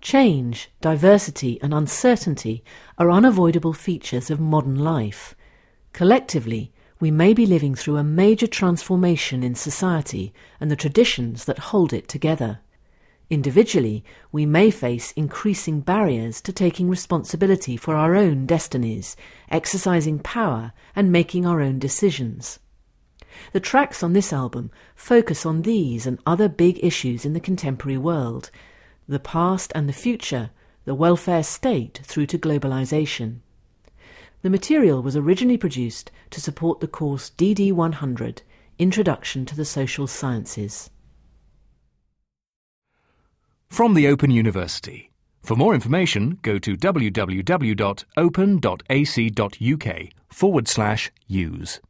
Change, diversity, and uncertainty are unavoidable features of modern life. Collectively, we may be living through a major transformation in society and the traditions that hold it together. Individually, we may face increasing barriers to taking responsibility for our own destinies, exercising power, and making our own decisions. The tracks on this album focus on these and other big issues in the contemporary world the past and the future, the welfare state through to globalization. The material was originally produced to support the course DD 100 Introduction to the Social Sciences. From the Open University. For more information, go to www.open.ac.uk forward slash use.